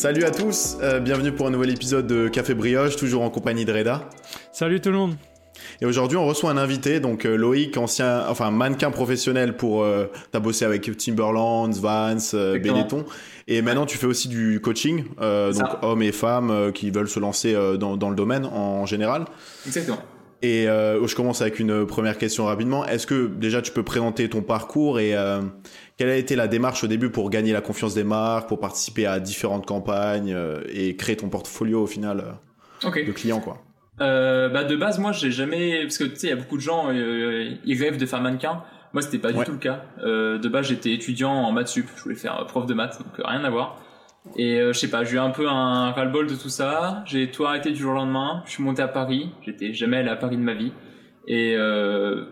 Salut à tous, euh, bienvenue pour un nouvel épisode de Café Brioche, toujours en compagnie de Reda. Salut tout le monde. Et aujourd'hui, on reçoit un invité, donc euh, Loïc, ancien, enfin mannequin professionnel pour. Euh, T'as bossé avec Timberlands, Vans, euh, Benetton, et maintenant tu fais aussi du coaching, euh, donc hommes et femmes euh, qui veulent se lancer euh, dans, dans, le domaine en général. Exactement. Et euh, je commence avec une première question rapidement. Est-ce que déjà tu peux présenter ton parcours et euh, quelle a été la démarche au début pour gagner la confiance des marques, pour participer à différentes campagnes euh, et créer ton portfolio au final euh, okay. de clients quoi? Euh, bah de base moi j'ai jamais parce que tu sais il y a beaucoup de gens euh, ils rêvent de faire mannequin. Moi c'était pas du Ouais. tout le cas. Euh, de base j'étais étudiant en maths sup, je voulais faire prof de maths donc euh, rien à voir. Et euh, je sais pas, j'ai eu un peu un ras-le-bol de tout ça. J'ai tout arrêté du jour au lendemain. Je suis monté à Paris. J'étais jamais allé à Paris de ma vie. Et euh,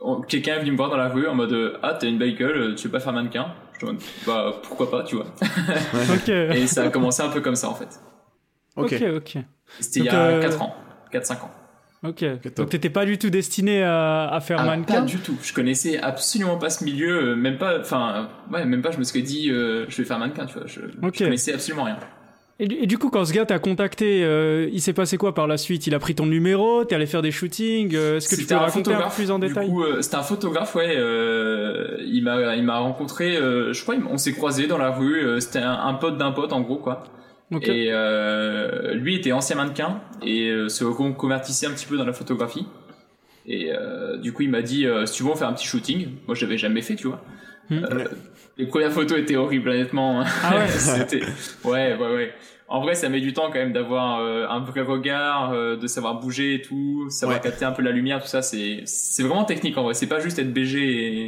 on- quelqu'un est venu me voir dans la rue en mode ah t'as une belle gueule, tu veux pas faire mannequin? Je me dis bah pourquoi pas tu vois. Ok. Et ça a commencé un peu comme ça en fait. Ok. Ok. C'était il y a euh, 4 ans, 4-5 ans. Ok. Donc t'étais pas du tout destiné à, à faire Ah, pas mannequin. du tout. Je connaissais absolument pas ce milieu, euh, même pas, enfin, ouais, même pas. Je me suis dit, euh, je vais faire mannequin, tu vois. Je, connaissais absolument rien. Et, du- et du coup, quand ce gars t'a contacté, euh, il s'est passé quoi par la suite? Il a pris ton numéro, t'es allé faire des shootings? euh, Est-ce que tu peux un raconter un peu photographe, plus en Du détail? c'était un photographe, ouais. il m'a, il m'a rencontré. je crois, on s'est croisés dans la rue. c'était un, un pote d'un pote, en gros, quoi. Et euh, lui était ancien mannequin et euh, se reconvertissait un petit peu dans la photographie. Et euh, du coup, il m'a dit, euh, si tu veux, on fait un petit shooting. Moi, j'avais jamais fait, tu vois. Hmm. Euh, les premières photos étaient horribles, honnêtement. Ah ouais C'était- ouais, ouais, ouais. En vrai, ça met du temps quand même d'avoir euh, un vrai regard, euh, de savoir bouger et tout, savoir Ouais. capter un peu la lumière, tout ça. C'est, c'est vraiment technique en vrai. C'est pas juste être BG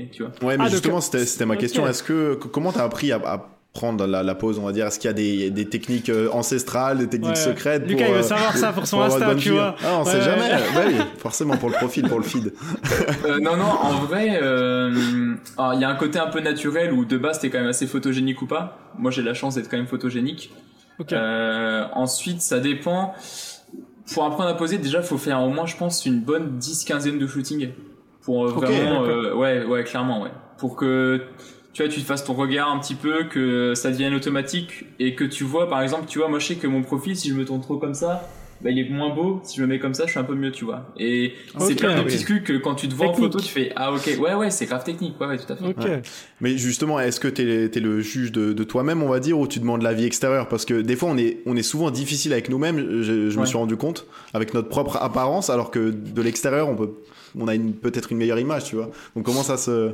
et tu vois. Ouais, mais Ah, justement, c'était c'était ma question. Est-ce que que- comment t'as appris à, à prendre la, la pause, on va dire Est-ce qu'il y a des, des techniques euh, ancestrales, des techniques Ouais. secrètes Lucas, pour, il veut euh, savoir ça pour son de Insta, tu vois. Ah, on Ouais, sait ouais. jamais. Bah oui, forcément pour le profil, pour le feed. Euh, non, non, en vrai, euh, il y a un côté un peu naturel où de base t'es quand même assez photogénique ou pas. Moi, j'ai la chance d'être quand même photogénique. Euh, ensuite, ça dépend. Pour apprendre à poser, déjà, il faut faire au moins, je pense, une bonne 10-15 de shooting. Pour euh, vraiment, euh, ouais, ouais, clairement, ouais. Pour que, tu vois, tu te fasses ton regard un petit peu, que ça devienne automatique et que tu vois, par exemple, tu vois, moi, je sais que mon profil, si je me tourne trop comme ça, bah, il est moins beau. Si je me mets comme ça, je suis un peu mieux, tu vois. Et c'est plein de petits trucs que quand tu te vois en photo, tu fais, ah, ok, ouais, ouais, c'est grave technique, ouais, ouais, tout à fait. Ouais. Mais justement, est-ce que t'es es le juge de, de toi-même, on va dire, ou tu demandes l'avis extérieur? Parce que des fois, on est, on est souvent difficile avec nous-mêmes. Je, je me suis rendu compte avec notre propre apparence, alors que de l'extérieur, on peut, on a peut-être une meilleure image, tu vois. Donc comment ça se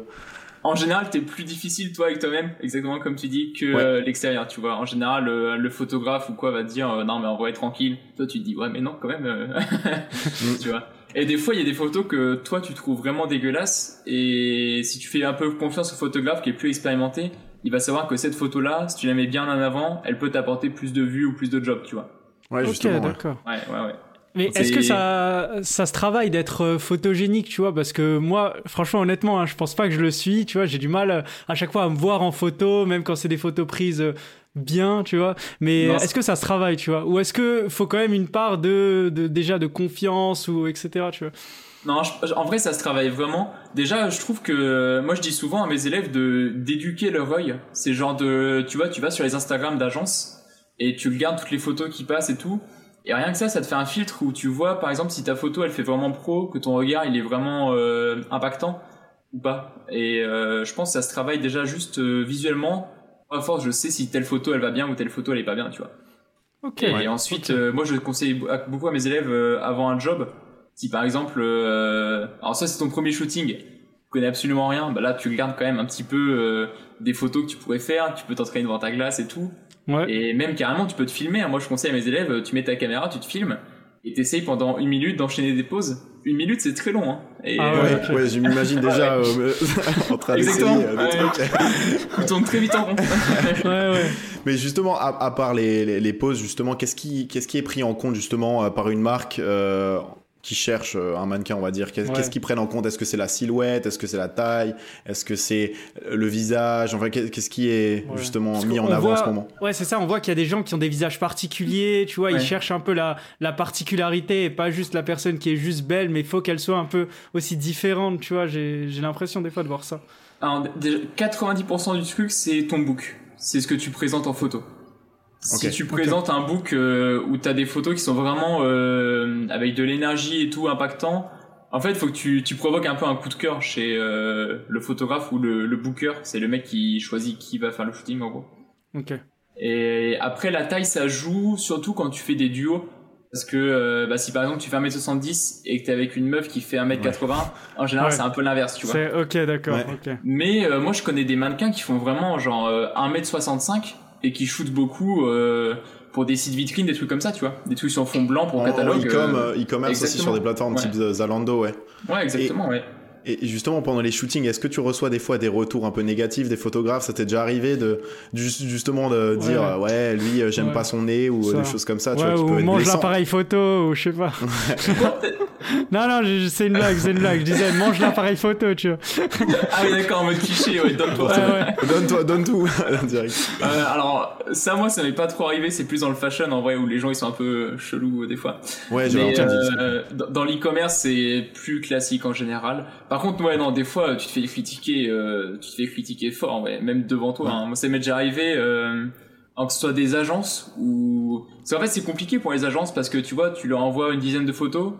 En général, t'es plus difficile toi avec toi-même, exactement comme tu dis, que Ouais. euh, l'extérieur. Tu vois, en général, le, le photographe ou quoi va te dire euh, non mais en vrai tranquille. Toi, tu te dis ouais mais non quand même. euh. tu vois. Et des fois, il y a des photos que toi tu trouves vraiment dégueulasses et si tu fais un peu confiance au photographe qui est plus expérimenté, il va savoir que cette photo-là, si tu la mets bien en avant, elle peut t'apporter plus de vues ou plus de jobs, tu vois. Ouais, justement. ouais. d'accord. Ouais, ouais, ouais. Mais est-ce que ça, ça se travaille d'être euh, photogénique, tu vois? Parce que moi, franchement, honnêtement, hein, je pense pas que je le suis, tu vois? J'ai du mal euh, à chaque fois à me voir en photo, même quand c'est des photos prises euh, bien, tu vois? Mais est-ce que ça se travaille, tu vois? Ou est-ce que faut quand même une part de, de déjà de confiance ou etc. Tu vois? Non, je- en vrai, ça se travaille vraiment. Déjà, je trouve que moi, je dis souvent à mes élèves de d'éduquer leur œil. C'est genre de, tu vois, tu vas sur les Instagram d'agences et tu regardes toutes les photos qui passent et tout. Et rien que ça, ça te fait un filtre où tu vois, par exemple, si ta photo elle fait vraiment pro, que ton regard il est vraiment euh, impactant ou pas. Et euh, je pense que ça se travaille déjà juste euh, visuellement. À force, je sais si telle photo elle va bien ou telle photo elle est pas bien, tu vois. Ok. Et ensuite, ok. euh, moi, je conseille beaucoup à mes élèves euh, avant un job. Si par exemple, euh, alors ça c'est ton premier shooting, tu connais absolument rien, bah là tu regardes quand même un petit peu euh, des photos que tu pourrais faire, tu peux t'entraîner devant ta glace et tout. Ouais. Et même carrément, tu peux te filmer. hein. Moi, je conseille à mes élèves, euh, tu mets ta caméra, tu te filmes et t'essayes pendant une minute d'enchaîner des pauses. Une minute, c'est très long. Hein. Et Ah Ouais, ouais, euh, ok. ouais, je m'imagine déjà euh, en train d'essayer Exactement, euh, des ouais. trucs. tu tournes très vite en rond. Ouais, ouais. Mais justement, à, à part les, les, les pauses, justement, qu'est-ce qui, qu'est-ce qui est pris en compte justement euh, par une marque euh, qui cherche euh, un mannequin, on va dire Ouais. Qu'est-ce qu'ils prennent en compte? Est-ce que c'est la silhouette? Est-ce que c'est la taille? Est-ce que c'est euh, le visage? Enfin, qu'est- qu'est-ce qui est Ouais. justement mis en avant en ce moment? Ouais, c'est ça. On voit qu'il y a des gens qui ont des visages particuliers. Tu vois, Ouais. ils cherchent un peu la, la particularité et pas juste la personne qui est juste belle, mais il faut qu'elle soit un peu aussi différente. Tu vois, j'ai j'ai l'impression des fois de voir ça. Alors, déjà, 90% du truc, c'est ton book. C'est ce que tu présentes en photo. Si tu présentes un book euh, où t'as des photos qui sont vraiment euh, avec de l'énergie et tout impactant, en fait, il faut que tu, tu provoques un peu un coup de cœur chez euh, le photographe ou le, le booker. C'est le mec qui choisit qui va faire le shooting en gros. Ok. Et après, la taille, ça joue surtout quand tu fais des duos. Parce que euh, bah, si par exemple tu fais 1m70 et que t'es avec une meuf qui fait 1m80, en général Ouais. c'est un peu l'inverse, tu vois. C'est ok, d'accord. Ouais. ok. Mais euh, moi je connais des mannequins qui font vraiment genre euh, 1m65 et qui shootent beaucoup euh, pour des sites vitrines, des trucs comme ça, tu vois. Des trucs sur fond blanc pour En, catalogue. euh, euh, e-commerce aussi exactement. sur des plateformes Ouais. type Zalando, ouais. Ouais, exactement, ouais. Et justement, pendant les shootings, est-ce que tu reçois des fois des retours un peu négatifs des photographes? Ça t'est déjà arrivé de ju- justement de dire Ouais. euh, ouais, lui, euh, j'aime Ouais. pas son nez ou euh, Ça. des choses comme ça. Tu vois, qui ou mange l'appareil photo, ou je sais pas. non, non, c'est une blague, c'est une blague. Je disais, mange l'appareil photo, tu vois. Ah oui, d'accord, en mode cliché, ouais, donne-toi. Ouais, ouais. Donne-toi, donne tout direct. Euh, alors, ça, moi, ça m'est pas trop arrivé. C'est plus dans le fashion, en vrai, où les gens, ils sont un peu chelous, des fois. Ouais, j'ai Mais entendu. euh, dans dans l'e-commerce, c'est plus classique en général. Par contre, ouais, non, des fois, tu te fais critiquer, euh, tu te fais critiquer fort, ouais, même devant toi. hein. Moi, ça m'est déjà arrivé, euh, que ce soit des agences ou. Parce qu'en fait, c'est compliqué pour les agences parce que tu vois, tu leur envoies une dizaine de photos,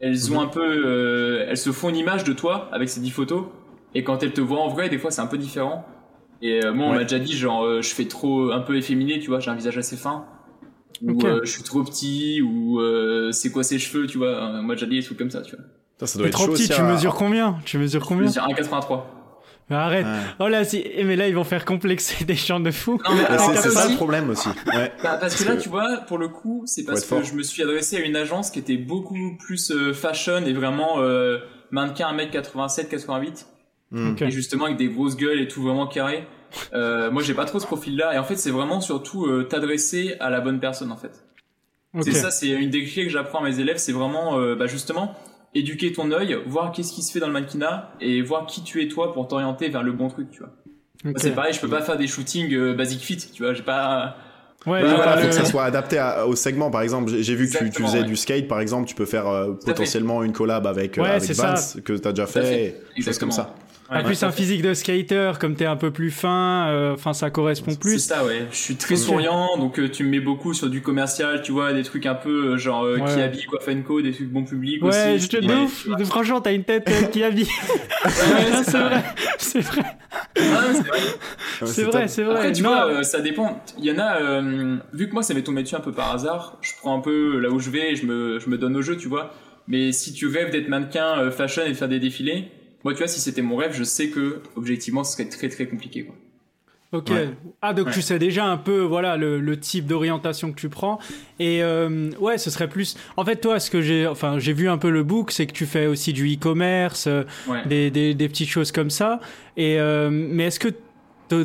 elles ont un peu, euh, elles se font une image de toi avec ces dix photos, et quand elles te voient en vrai, des fois, c'est un peu différent. Et euh, moi, on Ouais. m'a déjà dit, genre, euh, je fais trop, un peu efféminé, tu vois, j'ai un visage assez fin. Ou euh, je suis trop petit, ou euh, c'est quoi ses cheveux, tu vois. euh, moi, j'ai dit des trucs comme ça, tu vois. Putain, ça doit T'es être trop chaud petit, tu à- mesures combien? Tu mesures Je combien? mesure 1,83. Mais Arrête. Ouais. Oh là, si... eh, mais là, ils vont faire complexer des gens de fous. C'est ça le problème aussi. Ouais. Bah, parce, Parce que là, que- tu vois, pour le coup, c'est parce que fort. je me suis adressé à une agence qui était beaucoup plus euh, fashion et vraiment euh, mannequin 1m87, 88. Hmm. Et justement avec des grosses gueules et tout vraiment carré. Euh, moi, j'ai pas trop ce profil-là. Et en fait, c'est vraiment surtout euh, t'adresser à la bonne personne, en fait. Ok. C'est ça, c'est une des clés que j'apprends à mes élèves. C'est vraiment, euh, bah, justement, éduquer ton œil, voir qu'est-ce qui se fait dans le mannequinat et voir qui tu es toi pour t'orienter vers le bon truc, tu vois. C'est pareil, je peux pas faire des shootings euh, basic fit, tu vois. J'ai pas. Ouais, voilà, faut le- que ça soit adapté à- au segment. Par exemple, j'ai vu que tu, faisais ouais. du skate, par exemple, tu peux faire euh, fait. potentiellement une collab avec, euh, Ouais, avec ça. Vance, que t'as déjà fait, fait. et choses comme ça. En Ouais, plus, ouais, un physique de skater, comme t'es un peu plus fin, euh, enfin, ça correspond C'est plus. ça, ouais. Je suis très souriant, donc euh, tu me mets beaucoup sur du commercial, tu vois, des trucs un peu euh, genre euh, Ouais. Kiabi, quoi, Fenco, des trucs bon public Ouais, aussi. je te de ouf. Franchement, t'as une tête euh, qui habille. Ouais, c'est vrai, c'est vrai, Ah, c'est vrai. C'est vrai, c'est vrai. Après, tu Non, vois, euh, ça dépend. Il y en a, euh, vu que moi, ça m'est tombé dessus un peu par hasard, je prends un peu là où je vais et je me, je me donne au jeu, tu vois. Mais si tu rêves d'être mannequin euh, fashion et de faire des défilés, moi, tu vois, si c'était mon rêve, je sais que, objectivement, ce serait très très compliqué, quoi. Ok. Ouais. Ah donc Ouais. tu sais déjà un peu voilà le, le type d'orientation que tu prends et euh, ouais ce serait plus. En fait toi ce que j'ai enfin j'ai vu un peu le book c'est que tu fais aussi du e-commerce euh, Ouais. des, des des petites choses comme ça et euh, mais est-ce que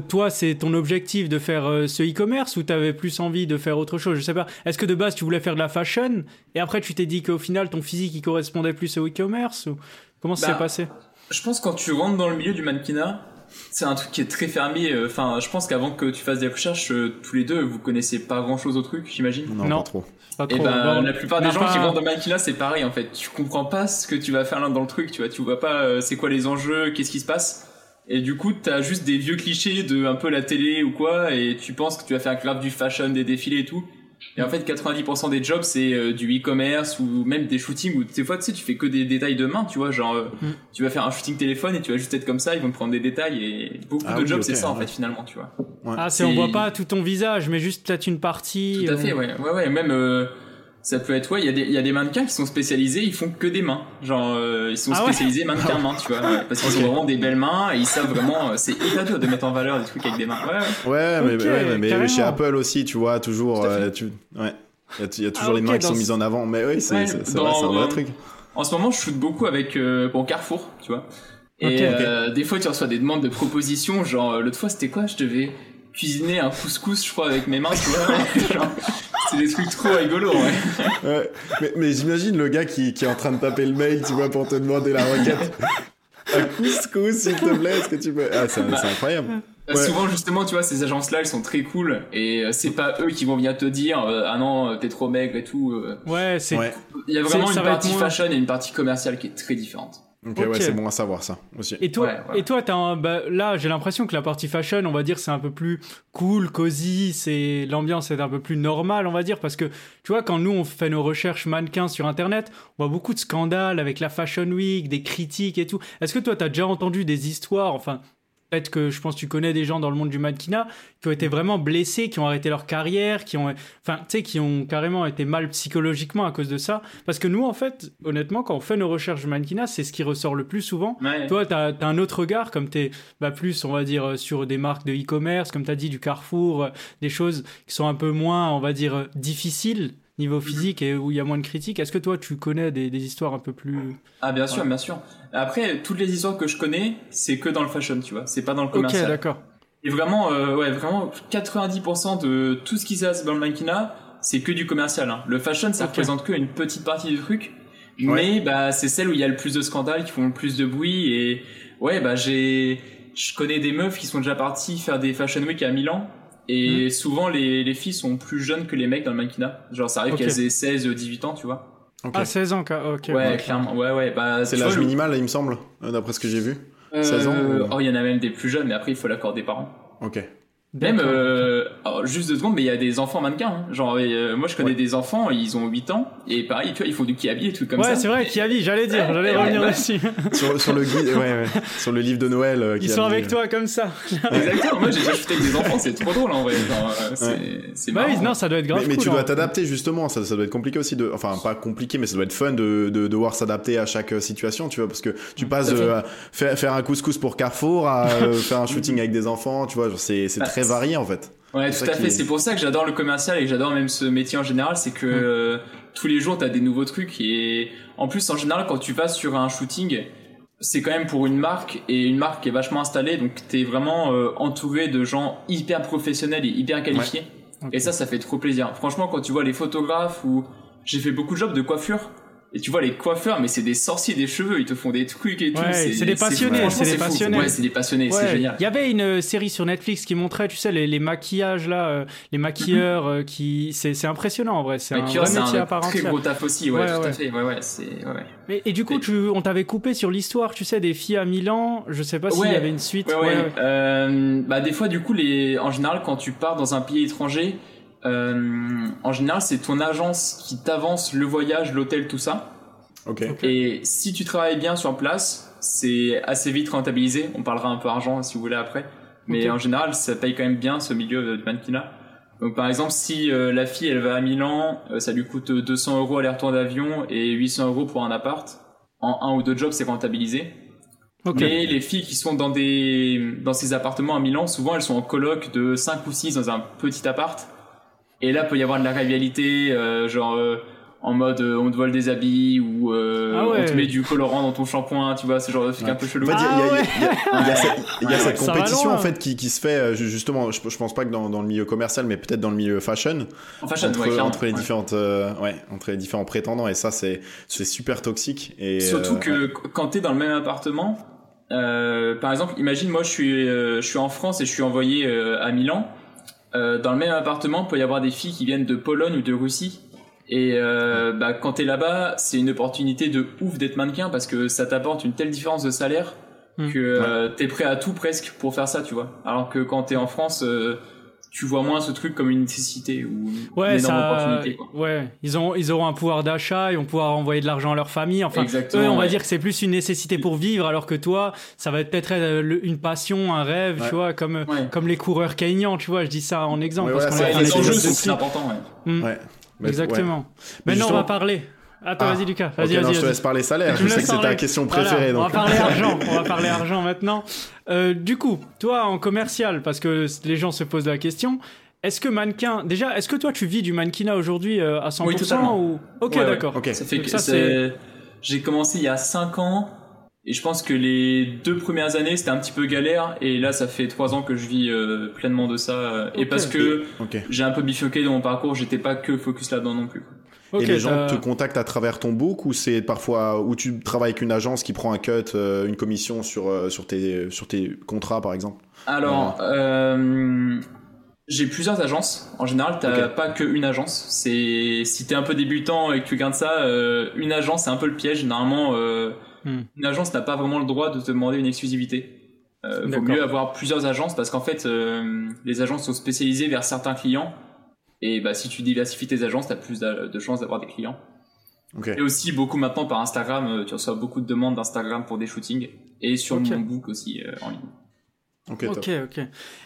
toi c'est ton objectif de faire euh, ce e-commerce ou t'avais plus envie de faire autre chose? Je sais pas. Est-ce que de base tu voulais faire de la fashion? Et après tu t'es dit qu'au final ton physique il correspondait plus au e-commerce ou comment ça Bah, s'est passé? Je pense quand tu rentres dans le milieu du mannequinat, c'est un truc qui est très fermé. euh, Enfin, je pense qu'avant que tu fasses des recherches, euh, tous les deux, vous connaissez pas grand chose au truc, j'imagine. Non, Non. pas trop. Pas Et trop. ben, Bon, la plupart des gens pas- qui rentrent dans le mannequinat, c'est pareil en fait. Tu comprends pas ce que tu vas faire là dans le truc, tu vois. Tu vois pas euh, c'est quoi les enjeux, qu'est-ce qui se passe. Et du coup, t'as juste des vieux clichés de un peu la télé ou quoi, et tu penses que tu vas faire grave du fashion, des défilés et tout. Et en fait, 90% des jobs, c'est euh, du e-commerce ou même des shootings où des fois, tu sais, tu fais que des détails de main, tu vois. Genre, euh, Mm. tu vas faire un shooting téléphone et tu vas juste être comme ça, ils vont te prendre des détails et beaucoup Ah de oui, jobs, c'est ça en fait, finalement, tu vois. Ah c'est on voit pas tout ton visage mais juste peut-être une partie. Tout à fait, ouais, ouais, ouais. Même euh, ça peut être, ouais, il y a des, il y a des mannequins qui sont spécialisés, ils font que des mains. Genre, euh, ils sont Ah ouais spécialisés mannequins mains, tu vois, ouais, parce qu'ils ont vraiment des belles mains et ils savent vraiment. euh, c'est hyper dur de mettre en valeur des trucs avec des mains. Ouais, ouais. Ouais, mais, ouais, mais- chez Apple aussi, tu vois, toujours, euh, tu, ouais. Il y a, il y a toujours Ah, les mains qui sont mises en avant. Mais oui, c'est Ouais, un vrai truc. En ce moment, je shoot beaucoup avec euh, bon Carrefour, tu vois. Et euh, des fois, tu reçois des demandes de propositions, genre l'autre fois, c'était quoi? Je devais cuisiner un couscous, je crois, avec mes mains, tu vois. Genre, c'est des trucs trop rigolos, ouais. Ouais. Mais, mais j'imagine le gars qui, qui est en train de taper le mail, tu vois, pour te demander la requête. Un couscous, s'il te plaît, est-ce que tu peux. Ah, c'est incroyable. Ouais. Souvent, justement, tu vois, ces agences-là, elles sont très cool et euh, c'est pas eux qui vont venir te dire euh, ah non, euh, t'es trop maigre et tout. Ouais c'est Ouais. Il y a vraiment une partie moins- fashion et une partie commerciale qui est très différente. Ok, ouais, c'est bon à savoir ça aussi. Et toi, et toi, as bah, là, j'ai l'impression que la partie fashion, on va dire, c'est un peu plus cool, cosy, c'est l'ambiance est un peu plus normale, on va dire, parce que tu vois, quand nous on fait nos recherches mannequins sur Internet, on voit beaucoup de scandales avec la Fashion Week, des critiques et tout. Est-ce que toi, tu as déjà entendu des histoires, enfin, peut-être que je pense que tu connais des gens dans le monde du mannequinat qui ont été vraiment blessés, qui ont arrêté leur carrière, qui ont, enfin, tu sais, qui ont carrément été mal psychologiquement à cause de ça. Parce que nous, en fait, honnêtement, quand on fait nos recherches du mannequinat, c'est ce qui ressort le plus souvent. Toi, tu as, un autre regard, comme tu es bah, plus, on va dire, sur des marques de e-commerce, comme tu as dit, du Carrefour, euh, des choses qui sont un peu moins, on va dire, difficiles niveau mhm. physique et où il y a moins de critiques. Est-ce que toi, tu connais des, histoires un peu plus... Ah, bien sûr, bien sûr. Après, toutes les histoires que je connais, c'est que dans le fashion, tu vois. C'est pas dans le commercial. Ok, d'accord. Et vraiment, euh, ouais, vraiment, 90% de tout ce qui se passe dans le mannequinat, c'est que du commercial. Hein. Le fashion, ça représente que une petite partie du truc. Mais bah, c'est celle où il y a le plus de scandales, qui font le plus de bruit. Et ouais, bah, j'ai, je connais des meufs qui sont déjà parties faire des fashion week à Milan et hmm. souvent, les, les filles sont plus jeunes que les mecs dans le mannequinat. Genre, ça arrive qu'elles aient 16, 18 ans, tu vois. Ah, 16 ans, ok. Ouais, clairement. Ouais, ouais. Bah, c'est l'âge minimal, il me semble, euh, d'après ce que j'ai vu. 16 ans euh, Oh, il y en a même des plus jeunes, mais après, il faut l'accord des parents. Ok. Même, euh, juste deux secondes, mais il y a des enfants mannequins. Hein. Genre, euh, moi je connais des enfants, ils ont 8 ans, et pareil, tu vois, ils font du kiabi et tout comme ça. Ouais, c'est vrai, kiabi, j'allais dire, j'allais revenir dessus. sur, sur, le guide, ouais, ouais, sur le livre de Noël. Euh, ils sont avec toi comme ça. Exactement, moi j'ai déjà shooté avec des enfants, c'est trop drôle en vrai. c'est bah oui, non, ça doit être grave. Mais, mais tu dois hein. t'adapter justement, ça, ça doit être compliqué aussi de. Enfin, pas compliqué, mais ça doit être fun de, de, devoir s'adapter à chaque situation, tu vois, parce que tu passes de faire, faire un couscous pour Carrefour à faire un shooting avec des enfants, tu vois, c'est bah, très varié en fait. Ouais, tout à fait. C'est pour ça que j'adore le commercial et que j'adore même ce métier en général. C'est que euh, tous les jours, tu as des nouveaux trucs. Et en plus, en général, quand tu passes sur un shooting, c'est quand même pour une marque et une marque qui est vachement installée. Donc, tu es vraiment euh, entouré de gens hyper professionnels et hyper qualifiés. Et ça, ça fait trop plaisir. Franchement, quand tu vois les photographes ou j'ai fait beaucoup de jobs de coiffure et tu vois les coiffeurs, mais c'est des sorciers des cheveux, ils te font des trucs et tout. c'est des passionnés, c'est des passionnés. Ouais, c'est des passionnés, c'est génial. Il y avait une euh, série sur Netflix qui montrait, tu sais, les, les maquillages là, euh, les maquilleurs, euh, qui, c'est impressionnant en vrai. C'est un vrai métier à part entière. Très gros taf aussi, ouais, tout à fait. Ouais, ouais, c'est. Ouais, Mais, et du coup, tu, on t'avait coupé sur l'histoire, tu sais, des filles à Milan. Je sais pas s'il y avait une suite. Ouais, ouais. Euh, bah des fois, du coup, les, en général, quand tu pars dans un pays étranger. Euh, en général, c'est ton agence qui t'avance le voyage, l'hôtel, tout ça. Et si tu travailles bien sur place, c'est assez vite rentabilisé. On parlera un peu argent si vous voulez après. Mais en général, ça paye quand même bien ce milieu de mannequinat. Donc par exemple, si euh, la fille elle va à Milan, euh, ça lui coûte 200 euros aller-retour d'avion et 800 euros pour un appart. En un ou deux jobs, c'est rentabilisé. Mais les filles qui sont dans des dans ces appartements à Milan, souvent elles sont en coloc de 5 ou 6 dans un petit appart. Et là peut y avoir de la rivalité, euh, genre en mode euh, on te vole des habits ou euh, ah on te met du colorant dans ton shampoing, tu vois, ce genre de truc un peu chelou. il y a cette compétition en fait qui, qui se fait euh, justement, je, je pense pas que dans, dans, le milieu commercial, mais peut-être dans le milieu fashion, fashion entre, entre les différentes, ouais, entre les différents prétendants. Et ça c'est c'est super toxique. Et surtout que quand t'es dans le même appartement, par exemple, imagine moi je suis je suis en France et je suis envoyé à Milan. Dans le même appartement, il peut y avoir des filles qui viennent de Pologne ou de Russie et euh, bah, quand t'es là-bas, c'est une opportunité de ouf d'être mannequin parce que ça t'apporte une telle différence de salaire hmm. que euh, t'es prêt à tout presque pour faire ça, tu vois. Alors que quand t'es en France, euh, tu vois moins ce truc comme une nécessité ou ouais, une opportunité. Quoi. Ouais, ils ont ils auront un pouvoir d'achat, ils vont pouvoir envoyer de l'argent à leur famille. Enfin, eux, on va dire que c'est plus une nécessité pour vivre, alors que toi, ça va peut-être être une passion, un rêve, tu vois, comme comme les coureurs kenyans, tu vois. Je dis ça en exemple. parce qu'on les enjeux c'est important. Ouais. Hmm. Exactement. Maintenant, on va parler. Attends, ah. vas-y Lucas. Vas-y, vas-y. je te laisse parler salaire. Je sais que c'est ta question préférée. On va parler argent. On va parler argent maintenant. Euh, du coup, toi en commercial, parce que les gens se posent la question. Est-ce que mannequin, déjà, est-ce que toi tu vis du mannequinat aujourd'hui euh, à 100% oui, totalement. ou Ok, d'accord. Ça fait que ça, c'est. J'ai commencé il y a 5 ans et je pense que les deux premières années c'était un petit peu galère et là ça fait trois ans que je vis euh, pleinement de ça euh, et parce que j'ai un peu bifurqué dans mon parcours, j'étais pas que focus là-dedans non plus. Et les gens te contactent à travers ton book ou c'est parfois où tu travailles avec une agence qui prend un cut, euh, une commission sur sur tes sur tes contrats par exemple. Alors j'ai plusieurs agences. En général, t'as pas qu'une agence. C'est si t'es un peu débutant et que tu gardes ça, une agence c'est un peu le piège. Normalement hmm. une agence n'a pas vraiment le droit de te demander une exclusivité. Euh, vaut mieux avoir plusieurs agences parce qu'en fait, euh, les agences sont spécialisées vers certains clients. Et bah, si tu diversifies tes agences, tu as plus de chances d'avoir des clients. Et aussi beaucoup maintenant par Instagram, euh, tu reçois beaucoup de demandes d'Instagram pour des shootings. Et sur mon book aussi en ligne. Ok, ok.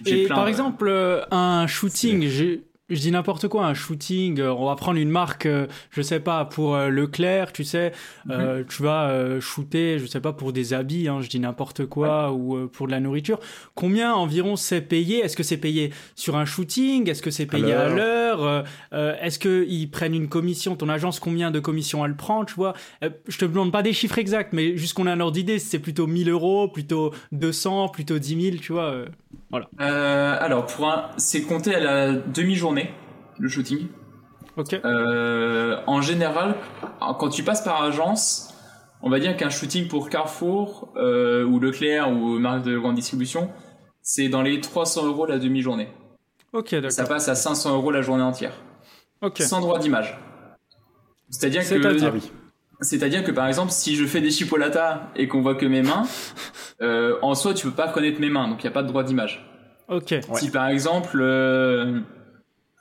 Et par exemple, un shooting, j'ai je dis n'importe quoi, un shooting, euh, on va prendre une marque, euh, je sais pas, pour euh, Leclerc, tu sais, mhm. tu vas shooter, je sais pas, pour des habits, hein, je dis n'importe quoi, ou pour de la nourriture. Combien environ c'est payé? Est-ce que c'est payé sur un shooting? Est-ce que c'est payé à l'heure? Est-ce qu'ils prennent une commission? Ton agence, combien de commissions elle prend, tu vois? Je te demande pas des chiffres exacts, mais juste qu'on ait un ordre d'idée, c'est plutôt 1000 euros, plutôt 200, plutôt 10 000, tu vois voilà. Euh, alors, pour un, c'est compté à la demi-journée, le shooting. Ok. Euh, en général, quand tu passes par agence, on va dire qu'un shooting pour Carrefour euh, ou Leclerc ou marque de grande distribution, c'est dans les 300 euros la demi-journée. Ok, d'accord. Ça passe à 500 euros la journée entière. Ok. Sans droit d'image. C'est-à-dire que. C'est-à-dire c'est-à-dire que par exemple, si je fais des chipolatas et qu'on voit que mes mains, euh, en soi, tu peux pas reconnaître mes mains, donc il n'y a pas de droit d'image. Ok. Si par exemple, euh,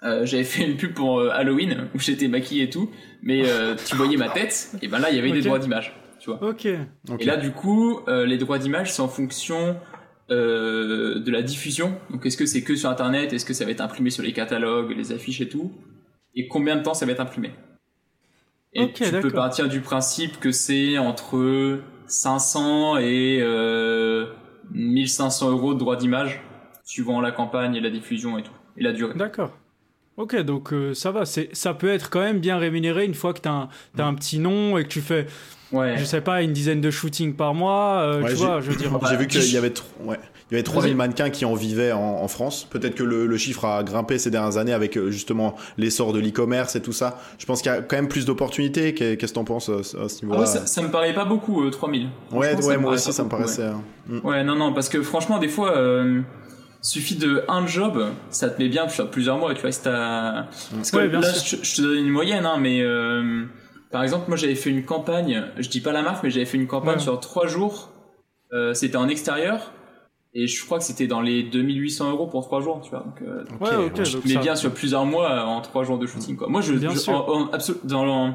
euh, j'avais fait une pub pour Halloween où j'étais maquillé et tout, mais tu voyais ma tête, et ben là, il y avait des droits d'image. Tu vois. Ok. Et là, du coup, les droits d'image, c'est en fonction de la diffusion. Donc, est-ce que c'est que sur Internet? Est-ce que ça va être imprimé sur les catalogues, les affiches et tout? Et combien de temps ça va être imprimé? Et tu peux partir du principe que c'est entre 500 et euh, 1500 euros de droits d'image, suivant la campagne et la diffusion et tout, et la durée. D'accord. Ok, donc euh, ça va, c'est, ça peut être quand même bien rémunéré une fois que tu as, un petit nom et que tu fais, ouais. je sais pas, une dizaine de shootings par mois, euh, tu vois, je veux dire. J'ai vu qu'il y avait, ouais. Il y avait 3000 mannequins qui en vivaient en, France. Peut-être que le, chiffre a grimpé ces dernières années avec euh, justement l'essor de l'e-commerce et tout ça. Je pense qu'il y a quand même plus d'opportunités. Qu'est-ce que t'en penses euh, à ce niveau-là? Ah ça, ça, me paraît pas beaucoup, 3000. Euh, ouais, ouais moi aussi, ça me paraissait. Ouais. Hein. Mm. ouais. non, non, parce que franchement, des fois, suffit de un job, ça te met bien sur plusieurs mois. Tu vois, si t'as. Mm. Parce que là, je, te donne une moyenne, hein, mais. Par exemple, moi j'avais fait une campagne, je dis pas la marque, mais j'avais fait une campagne sur trois jours. C'était en extérieur et je crois que c'était dans les 2800 euros pour 3 jours, tu vois. Donc, euh, ouais, ok. Je mets bien sur plusieurs mois en 3 jours de shooting, quoi. Moi, je, bien sûr. dans,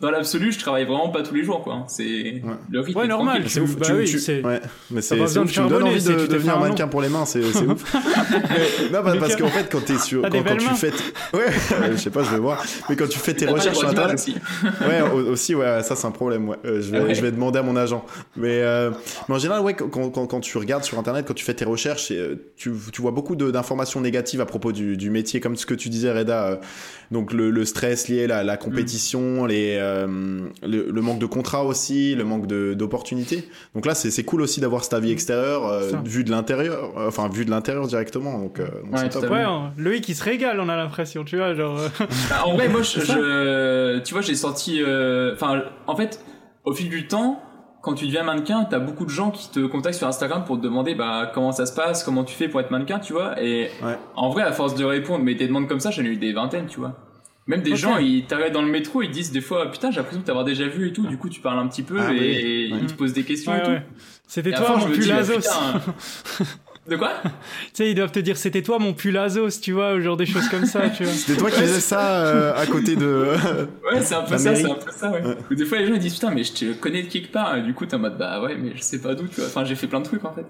dans l'absolu, je travaille vraiment pas tous les jours, quoi. C'est le rythme. Ouais, normal. C'est ouf. Bah oui, ouais. Mais c'est. Tu me donnes envie de, devenir mannequin pour les mains. C'est ouf. non, parce qu'en fait, quand t'es sur, quand, quand tu fais, ouais, je sais pas, je vais voir. Mais quand tu fais tes recherches sur internet, aussi. ouais, aussi, ouais, ça c'est un problème. Ouais. Euh, je vais, je vais demander à mon agent. Mais, euh, mais en général, ouais, quand, quand, quand tu regardes sur internet, quand tu fais tes recherches, euh, tu, tu vois beaucoup d'informations négatives à propos du, du métier, comme ce que tu disais, Reda. Donc le, le stress lié à la, compétition, les euh, le, manque de contrat aussi, le manque d'opportunités. Donc là, c'est cool aussi d'avoir cet avis extérieur, euh, vu de l'intérieur, euh, enfin vu de l'intérieur directement. Donc, ouais, top. Ouais, hein. Loïc il se régale, on a l'impression, tu vois, genre. Bah, en vrai, moi, je, tu vois, j'ai sorti, enfin, en fait, au fil du temps, quand tu deviens mannequin, t'as beaucoup de gens qui te contactent sur Instagram pour te demander bah comment ça se passe, comment tu fais pour être mannequin, tu vois. Et en vrai, à force de répondre, mais des demandes comme ça, j'en ai eu des vingtaines, tu vois. Même des gens, ils t'arrêtent dans le métro, ils disent des fois, putain, j'ai l'impression de t'avoir déjà vu et tout. Du coup, tu parles un petit peu ah et, ils te posent des questions et tout. C'était toi, mon pull Azos. De quoi Tu sais, ils doivent te dire c'était toi mon pull Azos, tu vois, ou genre des choses comme ça, tu vois. C'était toi qui faisais ça euh, à côté de. ouais, c'est un peu ça, c'est un peu ça, ouais. Des fois, les gens ils disent putain, mais je te connais de quelque part. Et du coup, t'es en mode bah ouais, mais je sais pas d'où, tu vois. Enfin, j'ai fait plein de trucs en fait.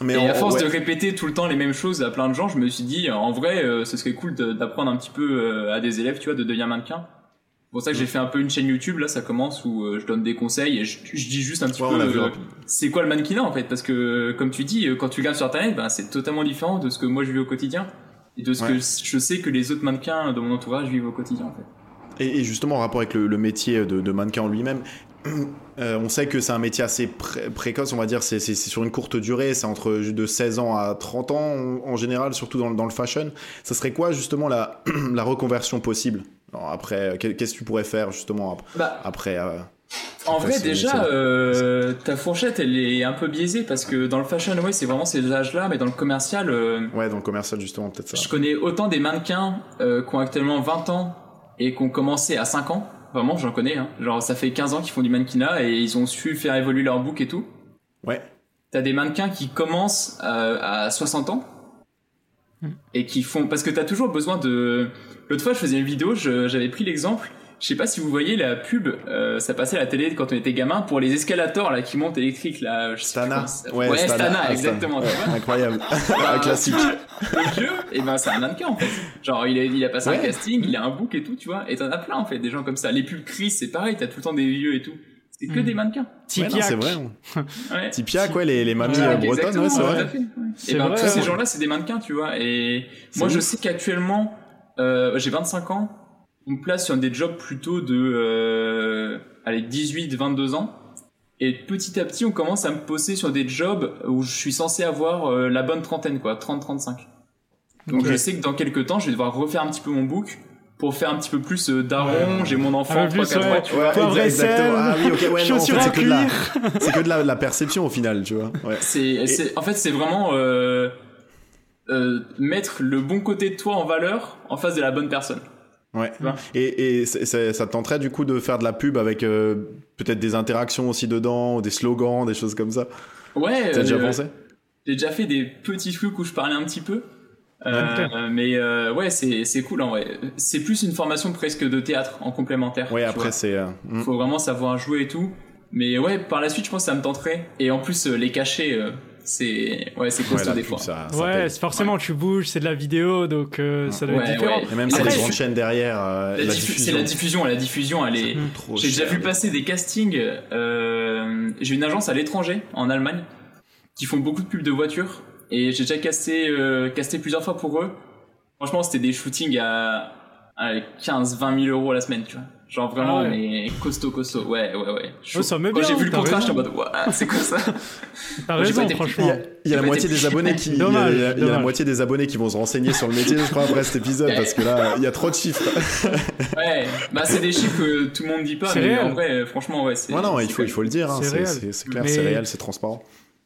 Mais et à force de répéter tout le temps les mêmes choses à plein de gens, je me suis dit, en vrai, euh, ce serait cool d'apprendre un petit peu euh, à des élèves, tu vois, de devenir mannequin. C'est pour ça que j'ai fait un peu une chaîne YouTube, là, ça commence où euh, je donne des conseils et je, dis juste un petit peu c'est quoi le mannequinat en fait, parce que comme tu dis, quand tu regardes sur internet, ben, c'est totalement différent de ce que moi je vis au quotidien et de ce que je sais que les autres mannequins de mon entourage vivent au quotidien en fait. Et, justement, en rapport avec le, métier de, de mannequin en lui-même, Euh, on sait que c'est un métier assez précoce, on va dire, c'est sur une courte durée, c'est entre de 16 ans à 30 ans en, général, surtout dans, le fashion. Ça serait quoi justement la, la reconversion possible? Après, qu'est-ce que tu pourrais faire justement bah, après euh, En vrai, déjà, euh, ta fourchette, elle est un peu biaisée parce que dans le fashion, ouais, c'est vraiment ces âges-là, mais dans le commercial. ouais, dans le commercial, justement, peut-être ça. Je connais autant des mannequins qui ont actuellement 20 ans et qui ont commencé à 5 ans Vraiment, j'en connais. Hein. Genre, ça fait 15 ans qu'ils font du mannequinat et ils ont su faire évoluer leur book et tout. Ouais. T'as des mannequins qui commencent à, à 60 ans Hmm. et qui font parce que t'as toujours besoin de. L'autre fois, je faisais une vidéo, je- j'avais pris l'exemple. Je sais pas si vous voyez la pub, euh, ça passait à la télé quand on était gamin pour les escalators là qui montent électriques là. Je sais plus Stana. ça- Ouais, ouais, Stana. Stana, exactement. tu vois. Incroyable. Bah, Un classique. Le jeu, et ben c'est un mannequin en fait. Genre il a, il a passé un Ouais. casting, il a un book et tout, tu vois. Et t'en as plein en fait, des gens comme ça. Les pubs Chris, c'est pareil, t'as tout le temps des vieux et tout. C'est que Hmm. des mannequins. Ouais, Tipiak. c'est vrai. Ouais. Tipiak, ouais, les, les mamies Ouais, euh, bretonnes, ouais, c'est vrai. ouais. Et ben vrai, tous ces ouais. gens-là, c'est des mannequins, tu vois. Et moi, je sais qu'actuellement, euh, j'ai 25 ans, on me place sur des jobs plutôt de, euh, allez, 18, 22 ans. Et petit à petit, on commence à me poser sur des jobs où je suis censé avoir euh, la bonne trentaine, quoi, 30-35. Donc je sais que dans quelques temps, je vais devoir refaire un petit peu mon book pour faire un petit peu plus euh, daron. Ouais. J'ai mon enfant, Un peu 3 plus, 4 ouais. mois, tu vois. Ouais, exact- exactement. Ah oui, ok, ouais, non, en fait, chaussures en c'est que de la, c'est que de la, la perception au final, tu vois. Ouais. C'est, c'est, en fait, c'est vraiment euh, euh, mettre le bon côté de toi en valeur en face de la bonne personne. Ouais. Et, et ça te tenterait du coup de faire de la pub avec euh, peut-être des interactions aussi dedans, des slogans, des choses comme ça? Ouais. T'as déjà euh, pensé? J'ai déjà fait des petits trucs où je parlais un petit peu. Euh, mais euh, ouais, c'est, c'est cool en vrai. C'est plus une formation presque de théâtre en complémentaire. Ouais, après c'est. euh, hmm. Faut vraiment savoir jouer et tout. Mais ouais, par la suite, je pense que ça me tenterait. Et en plus, euh, les cachets, euh, c'est ouais, c'est Ouais, costaud la des fois. ça, ça Ouais, c'est forcément tu bouges, c'est de la vidéo, donc euh, ça doit Ouais, être différent. ouais. Et même si Après, les grandes chaînes derrière, euh, La la diffu- diffusion. c'est la diffusion, la diffusion, elle est. Trop J'ai déjà vu passer des castings. Euh, j'ai une agence à l'étranger, en Allemagne, qui font beaucoup de pubs de voitures. Et j'ai déjà casté, euh, casté plusieurs fois pour eux. Franchement, c'était des shootings à, à 15-20 000 euros la semaine, tu vois. Genre vraiment, Ah ouais. mais costaud, costaud. Ouais, ouais, ouais. Chaud. Oh, ça met Quand bien, j'ai vu le contrat, j'étais en mode, c'est quoi ça T'as J'ai pas raison, été- Il y franchement. a, il y a la moitié des abonnés qui, il y a- Dommage, il y a, il y a la moitié des abonnés qui vont se renseigner sur le métier, je crois, après cet épisode, parce que là, il y a trop de chiffres. Ouais, bah c'est des chiffres que tout le monde dit pas, C'est mais réel. en vrai, franchement, ouais, c'est. Ouais, non, il faut, il faut le dire, hein, C'est clair, c'est réel, c'est transparent.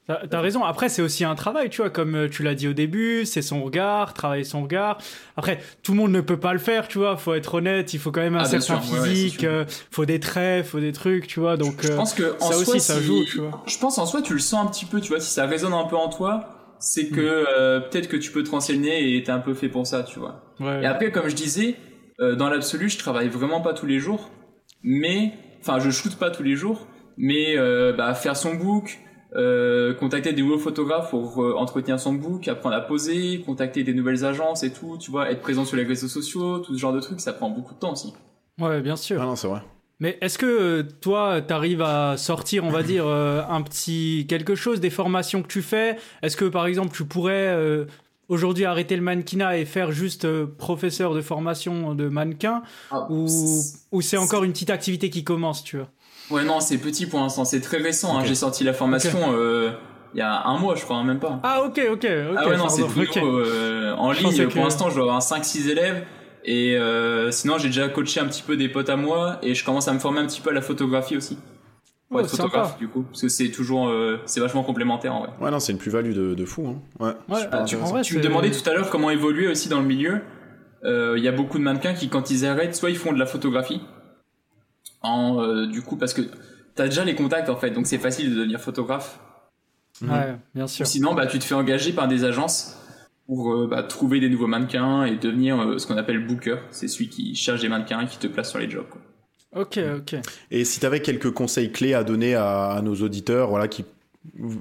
T'as raison. Après, c'est aussi un travail, tu vois, comme euh, tu l'as dit au début, c'est son regard, travailler son regard. Après, tout le monde ne peut pas le faire, tu vois. Faut être honnête, il faut quand même un Ah, certain sûr, ouais, ouais, c'est physique, euh, faut des traits, faut des trucs, tu vois. Donc, Je euh, pense que en ça soi, aussi, ça si- joue, tu vois. Je pense en soi, tu le sens un petit peu, tu vois, si ça résonne un peu en toi, c'est que Mm. euh, peut-être que tu peux te renseigner et t'es un peu fait pour ça, tu vois. ouais. Et après, comme je disais, euh, dans l'absolu, je travaille vraiment pas tous les jours, mais, enfin, je shoote pas tous les jours, mais euh, bah, faire son book, euh, contacter des nouveaux photographes pour euh, entretenir son book, apprendre à poser, contacter des nouvelles agences et tout, tu vois, être présent sur les réseaux sociaux, tout ce genre de trucs, ça prend beaucoup de temps aussi. ouais, bien sûr. Ah non, c'est vrai. Mais est-ce que euh, toi, t'arrives à sortir, on va dire, euh, un petit quelque chose des formations que tu fais? Est-ce que par exemple, tu pourrais euh, aujourd'hui arrêter le mannequinat et faire juste euh, professeur de formation de mannequin? Ou, ou c'est encore une petite activité qui commence, tu vois? Ouais, non, c'est petit pour l'instant, c'est très récent. hein. J'ai sorti la formation euh, il y a un mois, je crois, hein, même pas. Ah ok, ok, ok. ah ouais, non, c'est euh, en Je ligne. Pour que- l'instant, je dois avoir 5-6 élèves. Et euh, sinon, j'ai déjà coaché un petit peu des potes à moi. Et je commence à me former un petit peu à la photographie aussi. Pour Oh, être photographe, sympa. du coup. Parce que c'est toujours... euh, c'est vachement complémentaire, en vrai. Ouais, non, c'est une plus-value de, de fou. Hein. Ouais. Ouais, tu vrai, tu me demandais tout à l'heure comment évoluer aussi dans le milieu. Euh, Il y a beaucoup de mannequins qui, quand ils arrêtent, soit ils font de la photographie. En, euh, du coup, parce que t'as déjà les contacts, en fait. Donc c'est facile de devenir photographe. Ouais, bien Ou sûr. sinon, bah, tu te fais engager par des agences pour euh, bah, trouver des nouveaux mannequins et devenir euh, ce qu'on appelle booker. C'est celui qui cherche des mannequins et qui te place sur les jobs. Quoi. Ok, ok. Et si tu avais quelques conseils clés à donner à, à nos auditeurs, voilà, qui,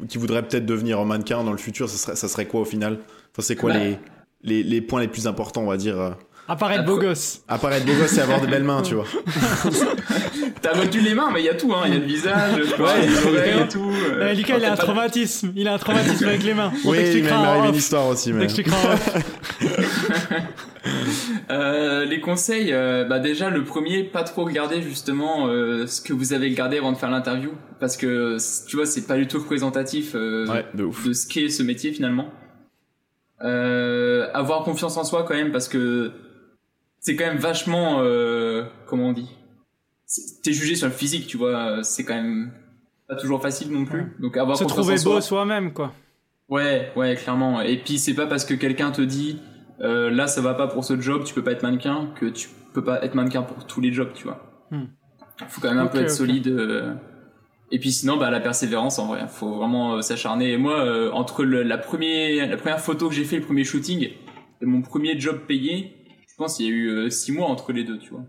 qui voudraient peut-être devenir un mannequin dans le futur, ça serait, ça serait quoi au final? Enfin, c'est quoi Bah. les, les, les points les plus importants, on va dire Apparaître beau gosse. Apparaître beau gosse et avoir de belles mains, tu vois. T'as retenu les mains, mais il y a tout. hein. Il y a le visage, Ouais. les oreilles et tout. euh, Eh, Lucas, il a un traumatisme. Il a un traumatisme avec les mains. On Oui, il t'expliquera m'est arrivé une histoire aussi. On Mais... Euh, les conseils, euh, bah déjà le premier, pas trop regarder justement euh, ce que vous avez regardé avant de faire l'interview, parce que tu vois c'est pas du tout représentatif euh, Ouais, de de ce qu'est ce métier finalement. Euh, avoir confiance en soi quand même parce que c'est quand même vachement euh, comment on dit? T'es jugé sur le physique tu vois c'est quand même pas toujours facile non plus Ouais. donc avoir Se trouver beau soi-même, quoi. ouais ouais clairement et puis c'est pas parce que quelqu'un te dit euh, là ça va pas pour ce job tu peux pas être mannequin que tu peux pas être mannequin pour tous les jobs tu vois Hmm. Faut quand même un peu être solide. Et puis sinon, bah, la persévérance, en vrai, faut vraiment s'acharner. Et moi, entre la, première, la première photo que j'ai fait, le premier shooting, et mon premier job payé, je pense qu'il y a eu six mois entre les deux, tu vois.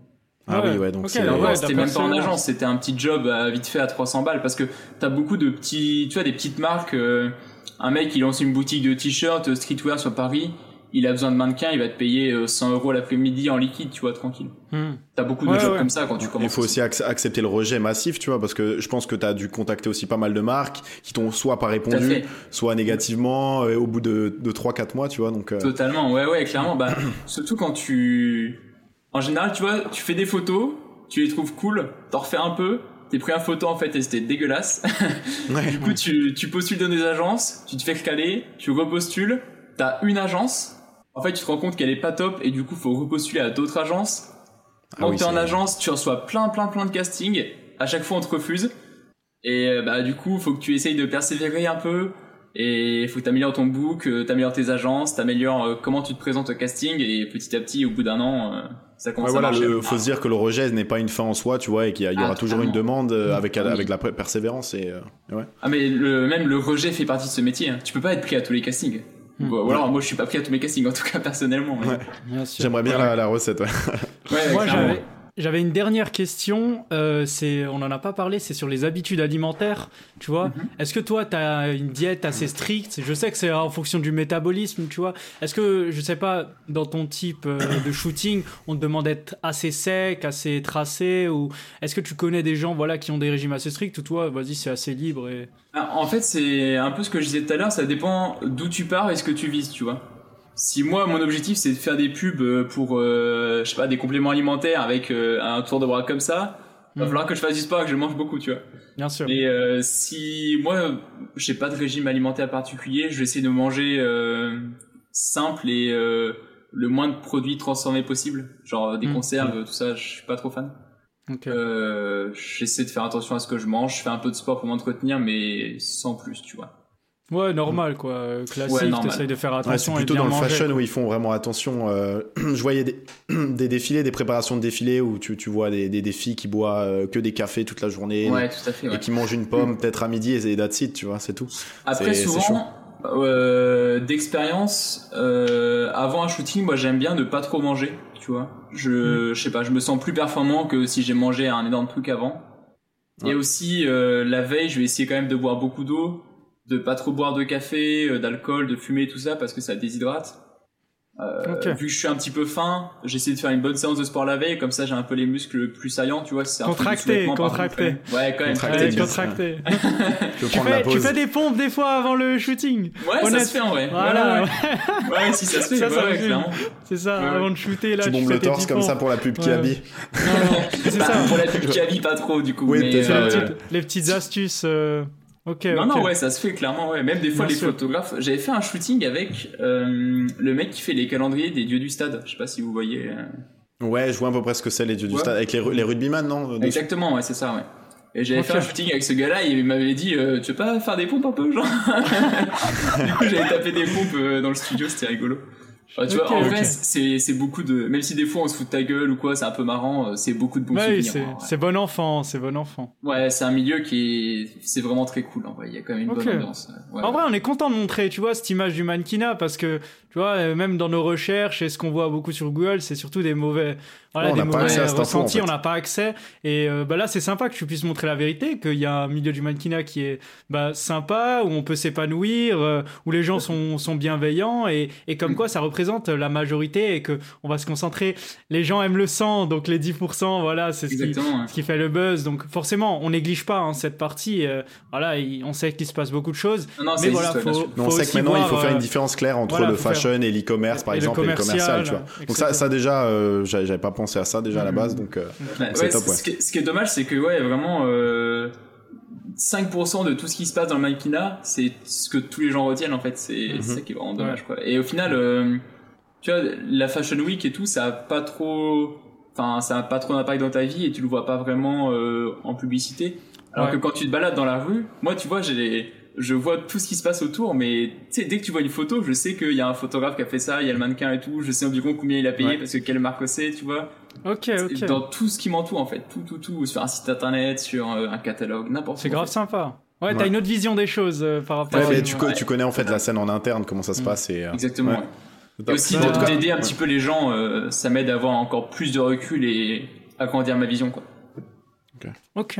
Ah oui, ouais, donc c'était même pas en agence, c'était un petit job vite fait à 300 balles parce que t'as beaucoup de petits, tu vois, des petites marques. Euh, un mec il lance une boutique de t-shirts streetwear sur Paris, il a besoin de mannequins, il va te payer 100 euh, euros l'après-midi en liquide, tu vois, tranquille. Hmm. T'as beaucoup de jobs comme ça quand tu commences. Il faut aussi accepter le rejet massif, tu vois, parce que je pense que t'as dû contacter aussi pas mal de marques qui t'ont soit pas répondu, soit négativement euh, au bout de, de 3-4 mois, tu vois, donc. Totalement, ouais, ouais, clairement. bah, surtout quand tu en général, tu vois, tu fais des photos, tu les trouves cool, t'en refais un peu, tes premières photos en fait et c'était dégueulasse. du coup, tu, tu postules dans des agences, tu te fais recaler, tu repostules, t'as une agence, en fait tu te rends compte qu'elle est pas top et du coup faut repostuler à d'autres agences. Ah Quand t'es en agence, tu reçois plein plein plein de castings, à chaque fois on te refuse. Et euh, bah du coup, faut que tu essayes de persévérer un peu, et faut que tu améliores ton book, euh, t'améliores tes agences, t'améliores euh, comment tu te présentes au casting et petit à petit au bout d'un an ça commence à marcher. Il faut se dire que le rejet n'est pas une fin en soi, tu vois, et qu'il y, aura ah, toujours une demande euh, avec, avec la persévérance. Et, ouais. Ah, mais le, même le rejet fait partie de ce métier. Hein. Tu peux pas être pris à tous les castings. Hmm. Ou alors, moi, je suis pas pris à tous mes castings, en tout cas, personnellement. J'aimerais bien la, la, recette, ouais. moi, j'avais j'avais une dernière question. Euh, c'est, on n'en a pas parlé. C'est sur les habitudes alimentaires. Tu vois, mhm. est-ce que toi, tu as une diète assez stricte? Je sais que c'est en fonction du métabolisme. Tu vois, est-ce que je sais pas dans ton type euh, de shooting, on te demande d'être assez sec, assez tracé, ou est-ce que tu connais des gens, voilà, qui ont des régimes assez stricts, ou toi, vas-y, c'est assez libre et... Ah, en fait, c'est un peu ce que je disais tout à l'heure. Ça dépend d'où tu pars et ce que tu vises. Tu vois si moi mon objectif c'est de faire des pubs euh, pour euh, je sais pas des compléments alimentaires avec euh, un tour de bras comme ça il va mhm. falloir que je fasse du sport que je mange beaucoup tu vois. Bien sûr. Et si moi j'ai pas de régime alimentaire particulier je vais essayer de manger simple et le moins de produits transformés possible. Genre des mhm. conserves tout ça je suis pas trop fan. J'essaie de faire attention à ce que je mange je fais un peu de sport pour m'entretenir mais sans plus tu vois Ouais, normal quoi, classique. Ouais, t'essayes de faire attention. c'est plutôt dans le fashion où ils font vraiment attention. Euh, je voyais des, des, défilés, des préparations de défilés où tu, tu vois des, des, des filles qui boivent euh, que des cafés toute la journée ouais, tout à fait, et qui mangent une pomme peut-être à midi et that's it, tu vois, c'est tout. Après souvent, euh, d'expérience, euh, avant un shooting, moi j'aime bien ne pas trop manger, tu vois. Je, mm. je sais pas, je me sens plus performant que si j'ai mangé un énorme truc avant. Et aussi la veille, je vais essayer quand même de boire beaucoup d'eau de pas trop boire de café, euh, d'alcool, de fumer, tout ça parce que ça déshydrate. Euh, Vu que je suis un petit peu fin, j'essaie de faire une bonne séance de sport la veille, comme ça j'ai un peu les muscles plus saillants, tu vois. Contracté, contracté. Ouais, quand même. Contracté. contracté. tu, fais, tu, fais, des pompes des fois avant le shooting. Ouais, ça se fait en vrai. Voilà. Ouais, si ça se fait, ça, ça clairement. C'est ça, avant de shooter là. Tu, bombes le torse comme ça pour la pub qui habille. Non, c'est ça. Pour la pub qui habille pas trop du coup. Oui, les petites astuces. Euh, non, non, ouais, ça se fait clairement, ouais. Même des fois, les photographes. J'avais fait un shooting avec euh, le mec qui fait les calendriers des dieux du stade. Je sais pas si vous voyez. Euh. Ouais, je vois un peu près ce que c'est les dieux du stade. Avec les, les rugbyman, non Exactement, ouais, c'est ça, ouais. Et j'avais fait un shooting avec ce gars-là, il m'avait dit euh, Tu veux pas faire des pompes un peu, genre Du coup, j'avais tapé des pompes dans le studio, c'était rigolo tu vois, en vrai, c'est beaucoup de. Même si des fois on se fout de ta gueule ou quoi, c'est un peu marrant, euh, c'est beaucoup de bons ouais, C'est bon enfant, c'est bon enfant. Ouais, c'est un milieu qui est. C'est vraiment très cool en vrai, il y a quand même une bonne ambiance. en vrai, on est content de montrer, tu vois, cette image du mannequinat parce que, tu vois, euh, même dans nos recherches et ce qu'on voit beaucoup sur Google, c'est surtout des mauvais voilà, des mauvais ressentis, on n'a pas accès. Et euh, bah là, c'est sympa que tu puisses montrer la vérité, qu'il y a un milieu du mannequinat qui est bah, sympa, où on peut s'épanouir, euh, où les gens sont, sont bienveillants, et, et comme quoi ça représente la majorité et que on va se concentrer. Les gens aiment le sang, donc les 10%, voilà, c'est ce, ce, qui fait le buzz. Donc forcément, on néglige pas hein, cette partie. Euh, voilà, on sait qu'il se passe beaucoup de choses. mais voilà, faut, on sait que maintenant, il faut faire une différence claire entre le fashion et l'e-commerce, par exemple, et le commercial. Tu vois. Donc ça, ça déjà, j'avais pas pensé à ça déjà à la base, donc euh, c'est top. Ce, qui est, dommage, c'est que ouais, vraiment. Euh, 5% de tout ce qui se passe dans le mannequinat, c'est ce que tous les gens retiennent en fait. C'est mhm. ça qui est vraiment dommage quoi. Et au final, euh, tu vois, la Fashion Week et tout, ça a pas trop, enfin, ça a pas trop d'impact dans ta vie et tu le vois pas vraiment euh, en publicité. Alors que quand tu te balades dans la rue, moi, tu vois, j'ai je vois tout ce qui se passe autour, mais tu sais, dès que tu vois une photo, je sais qu'il y a un photographe qui a fait ça, il y a le mannequin et tout, je sais environ combien il a payé parce que quelle marque c'est, tu vois. Ok, ok. Dans tout ce qui m'entoure, en fait. Tout, tout, tout. Sur un site internet, sur euh, un catalogue, n'importe quoi. C'est grave sympa. Ouais, t'as une autre vision des choses euh, par rapport ouais, à... mais tu, tu, connais en fait la scène en interne, comment ça se mm. passe. Et, Exactement. Et aussi d'aider un petit peu les gens, ça m'aide à avoir encore plus de recul et agrandir ma vision, quoi. Ok. Ok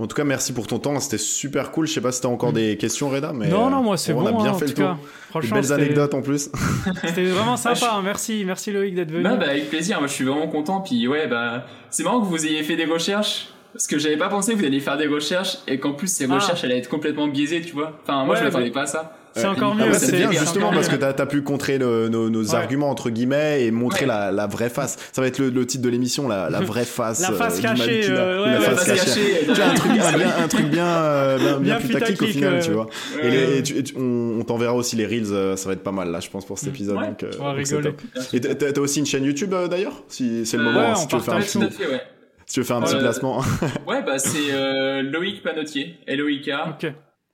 en tout cas, merci pour ton temps. C'était super cool. Je sais pas si t'as encore mm. des questions, Reda. Mais non, non, moi c'est bon. On a bien hein, fait le tour. Franchement, Des belles anecdotes en plus. C'était vraiment sympa. Hein. Merci, merci Loïc d'être venu. Bah, bah, avec plaisir. Moi, je suis vraiment content. Puis ouais, bah, c'est marrant que vous ayez fait des recherches. Parce que j'avais pas pensé que vous alliez faire des recherches et qu'en plus ces ah. recherches allaient être complètement biaisées, tu vois. Enfin, moi je m'attendais bah, pas à ça. C'est encore mieux. c'est bien justement parce que t'as as pu contrer nos, arguments entre guillemets et montrer la, la, vraie face. Ça va être le, titre de l'émission, la, la, vraie face. la face cachée. la, face cachée. tu as un truc, bien, un truc bien, euh, bien, plus tactique au final, tu vois. Et, on, t'enverra aussi les reels. Euh, ça va être pas mal là, je pense pour cet épisode. Donc, on va rigoler. Et t'as aussi une chaîne YouTube euh, d'ailleurs, si c'est le moment. Si tu veux faire un petit. Si tu veux faire un petit placement. Ouais, bah c'est Loïc Panotier, L-O-I-K.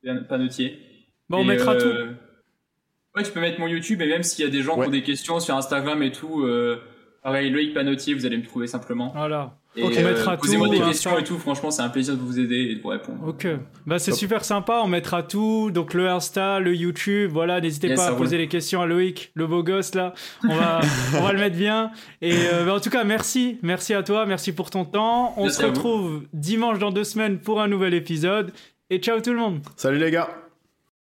Panotier. Bon, on mettra tout. Euh, ouais, tu peux mettre mon YouTube et même s'il y a des gens qui ont des questions sur Instagram et tout, euh, pareil, Loïc Panotier, vous allez me trouver simplement. Voilà. Et on mettra euh, Posez-moi des questions et tout, franchement, c'est un plaisir de vous aider et de vous répondre. Ok. Bah, c'est super sympa, on mettra tout. Donc, le Insta, le YouTube, voilà, n'hésitez pas à poser les questions à Loïc, le beau gosse là. On va, on va le mettre bien. Et bah, en tout cas, merci. Merci à toi, merci pour ton temps. On se retrouve dimanche dans deux semaines pour un nouvel épisode. Et ciao tout le monde. Salut les gars.